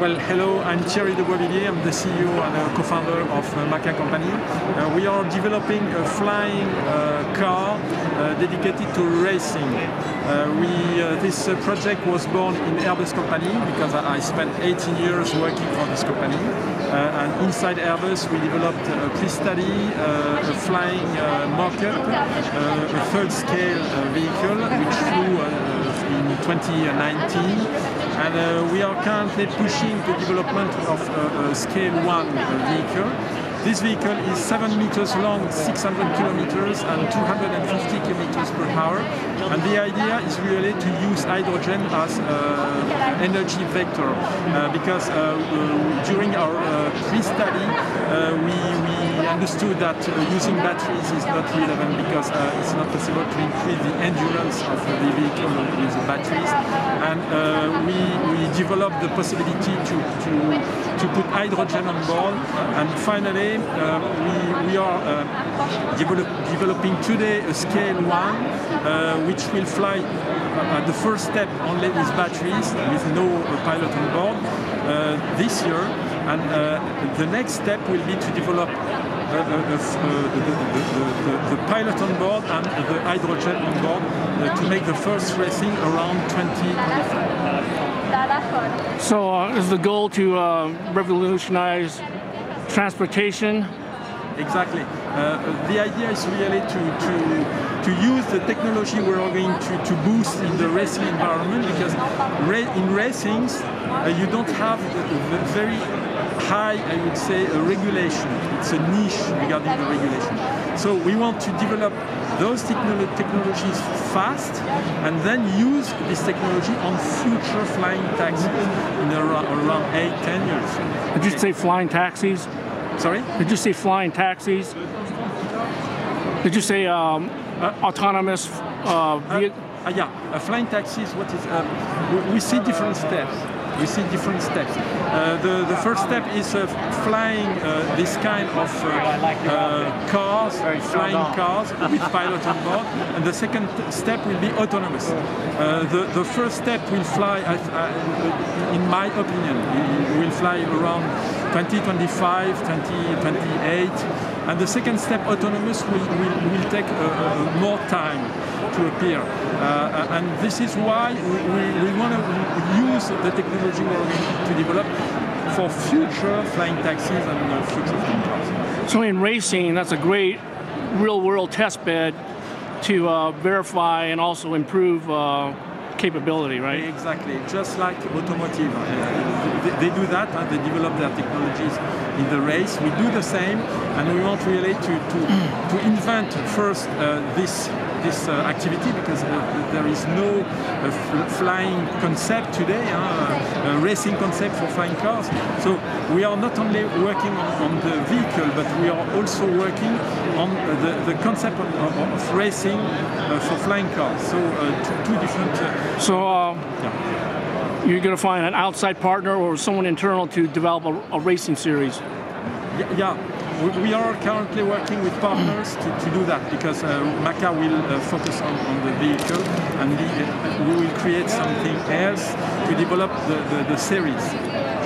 Well, hello, I'm Thierry de Boisvilliers. I'm the CEO and co-founder of uh, Maca Company. Uh, we are developing a flying uh, car uh, dedicated to racing. Uh, we, uh, this project was born in Airbus company because I, I spent 18 years working for this company. and inside Airbus, we developed a pre-study, a flying mock-up, a third-scale vehicle which flew in 2019 and uh, we are currently pushing the development of a, a scale 1 vehicle. This vehicle is 7 meters long, 600 kilometers and 250 kilometers per hour. And the idea is really to use hydrogen as uh, energy vector uh, because uh, uh during our uh, pre-study uh, we, we understood that using batteries is not relevant because it's not possible to increase the endurance of the vehicle with the batteries. And we, we developed the possibility to, to, to put hydrogen on board. And finally, uh, we, we are uh, develop, developing today a scale one, uh, which will fly the first step only with batteries, with no pilot on board this year. And the next step will be to develop the, the, the, pilot on board and the hydrogen on board uh, to make the first racing around 2025. So uh, is the goal to uh, revolutionize transportation? Exactly. Uh, the idea is really to, to, to use the technology we're going to, to boost in the racing environment because ra in racings uh, you don't have a very high, I would say, a regulation. It's a niche regarding the regulation. So we want to develop those technolo technologies fast and then use this technology on future flying taxis in around, around 8, 10 years. Did you say flying taxis? Sorry? Did you say flying taxis? Did you say um, uh, autonomous uh, uh, uh yeah, flying taxis, what is, uh, we, we see different steps we see different steps. Uh, the, the first step is uh, flying uh, this kind of cars, flying cars with pilot on board, and the second step will be autonomous. the, the first step will fly, in my opinion, will fly around 2025, 2028, and the second step, autonomous, will, will, will take more time to appear. Uh, and this is why we, we, we want to use the technology we're going to develop for future flying taxis and uh, future flying cars. So in racing, that's a great real-world test bed to uh, verify and also improve uh, capability, right? Exactly, just like automotive. They, they, do that and they develop their technologies in the race. We do the same and we want really to, to, to invent first uh, this this uh, activity because uh, there is no uh, flying concept today, a racing concept for flying cars. So we are not only working on, on the vehicle, but we are also working on the, the concept of, of racing for flying cars. So two, two, different. so yeah. you're going to find an outside partner or someone internal to develop a, a racing series. Yeah, we are currently working with partners to, to do that because uh, Maca will uh, focus on, on, the vehicle and the, uh, we will create something else to develop the, the, the series.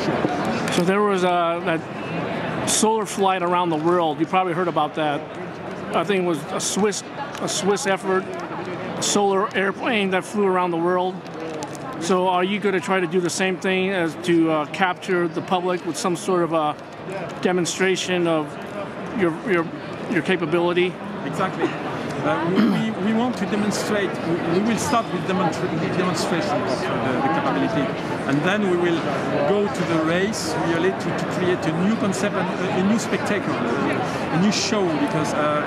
Sure. So there was a, that solar flight around the world. You probably heard about that. I think it was a Swiss, a Swiss effort, solar airplane that flew around the world. So are you going to try to do the same thing as to uh, capture the public with some sort of a demonstration of your your your capability? Exactly. Uh, we, we want to demonstrate, we, will start with demonstra demonstration of uh, the, the, capability and then we will go to the race really to, to create a new concept and a, a new spectacle, a new show because uh,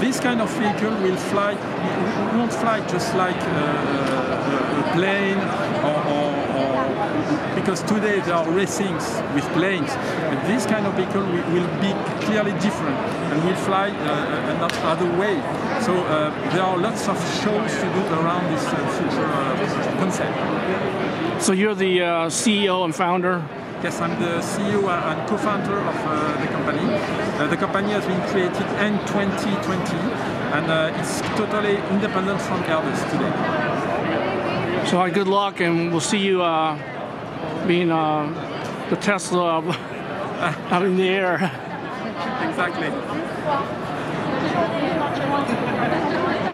this kind of vehicle will fly, won't fly just like uh, a, plane or, or because today there are racings with planes, but this kind of vehicle will be clearly different and will fly uh, another other way. So uh, there are lots of shows to do around this uh, future uh, concept. So you're the uh, CEO and founder? Yes, I'm the CEO and co-founder of uh, the company. the company has been created in 2020 and it's totally independent from Airbus today. So good luck and we'll see you being uh, the Tesla of, of in the air. Exactly.